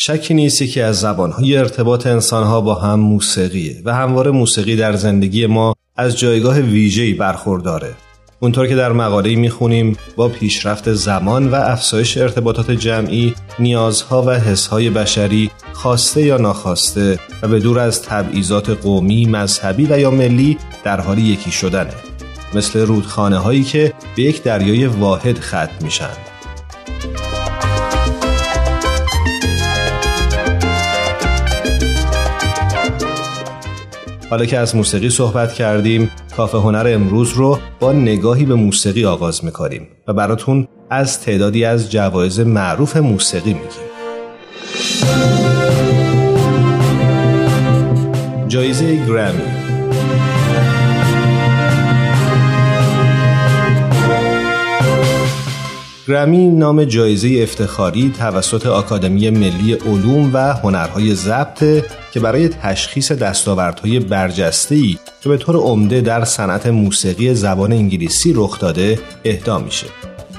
شکی نیستی که از زبانهای ارتباط انسانها با هم موسیقیه و همواره موسیقی در زندگی ما از جایگاه ویژه‌ای برخورداره. اونطور که در مقاله‌ای می‌خونیم با پیشرفت زمان و افزایش ارتباطات جمعی نیازها و حسهای بشری خواسته یا ناخواسته و به دور از تبعیضات قومی، مذهبی و یا ملی در حال یکی شدنه مثل رودخانه هایی که به یک دریای واحد ختم میشن حالا که از موسیقی صحبت کردیم کافه هنر امروز رو با نگاهی به موسیقی آغاز می‌کنیم و براتون از تعدادی از جوایز معروف موسیقی میگیم. جایزه گرمی. گرمی نام جایزه افتخاری توسط آکادمی ملی علوم و هنرهای ضبط که برای تشخیص دستاوردهای برجسته‌ای که به طور عمده در صنعت موسیقی زبان انگلیسی رخ داده اهدا میشه.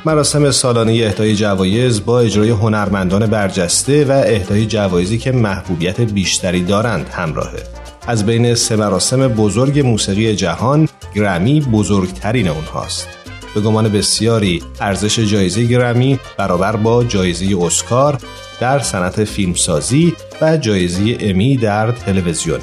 مراسم سالانه اهدای جوایز با اجرای هنرمندان برجسته و اهدای جوایزی که محبوبیت بیشتری دارند همراهه. از بین سه مراسم بزرگ موسیقی جهان گرمی بزرگترین اونهاست. به گمان بسیاری ارزش جایزه گرمی برابر با جایزه اسکار در صنعت فیلمسازی و جایزه امی در تلویزیون.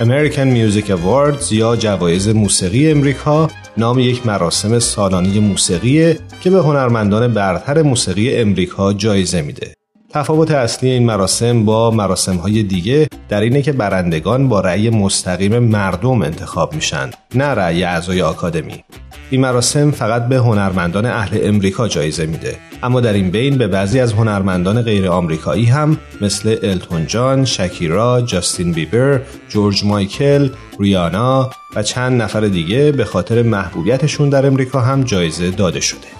American Music Awards یا جوایز موسیقی امریکا نام یک مراسم سالانه موسیقی که به هنرمندان برتر موسیقی امریکا جایزه میده. تفاوت اصلی این مراسم با مراسم های دیگه در اینه که برندگان با رأی مستقیم مردم انتخاب میشن نه رأی اعضای آکادمی این مراسم فقط به هنرمندان اهل امریکا جایزه میده اما در این بین به بعضی از هنرمندان غیر آمریکایی هم مثل التون جان، شکیرا، جاستین بیبر، جورج مایکل، ریانا و چند نفر دیگه به خاطر محبوبیتشون در امریکا هم جایزه داده شده.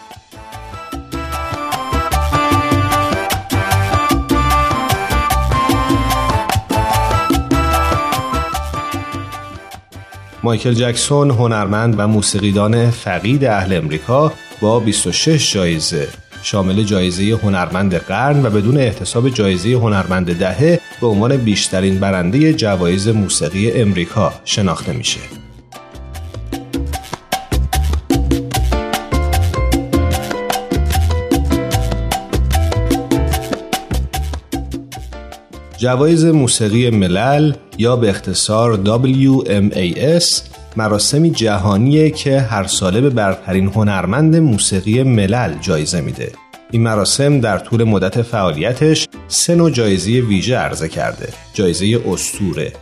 مایکل جکسون هنرمند و موسیقیدان فقید اهل امریکا با 26 جایزه شامل جایزه هنرمند قرن و بدون احتساب جایزه هنرمند دهه به عنوان بیشترین برنده جوایز موسیقی امریکا شناخته میشه. جوایز موسیقی ملل یا به اختصار WMAS مراسمی جهانیه که هر ساله به برترین هنرمند موسیقی ملل جایزه میده. این مراسم در طول مدت فعالیتش سه نوع جایزه ویژه عرضه کرده. جایزه استوره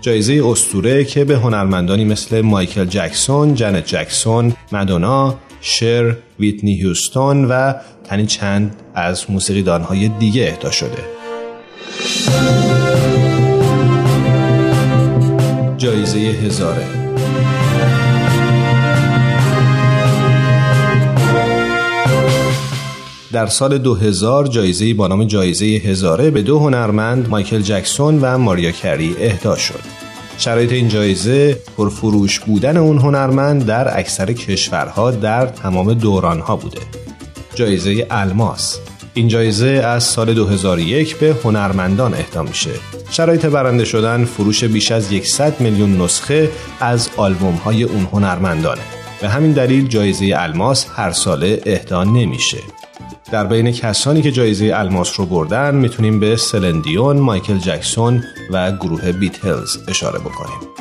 جایزه استوره که به هنرمندانی مثل مایکل جکسون، جنت جکسون، مدونا، شر، ویتنی هیوستون و تنی چند از موسیقیدانهای دیگه اهدا شده. جایزه هزاره در سال 2000 جایزه با نام جایزه هزاره به دو هنرمند مایکل جکسون و ماریا کری اهدا شد. شرایط این جایزه پرفروش بودن اون هنرمند در اکثر کشورها در تمام دورانها بوده. جایزه الماس این جایزه از سال 2001 به هنرمندان اهدا میشه. شرایط برنده شدن فروش بیش از 100 میلیون نسخه از آلبوم های اون هنرمندانه. به همین دلیل جایزه الماس هر ساله اهدا نمیشه. در بین کسانی که جایزه الماس رو بردن می‌تونیم به سلندیون، مایکل جکسون و گروه بیتلز اشاره بکنیم.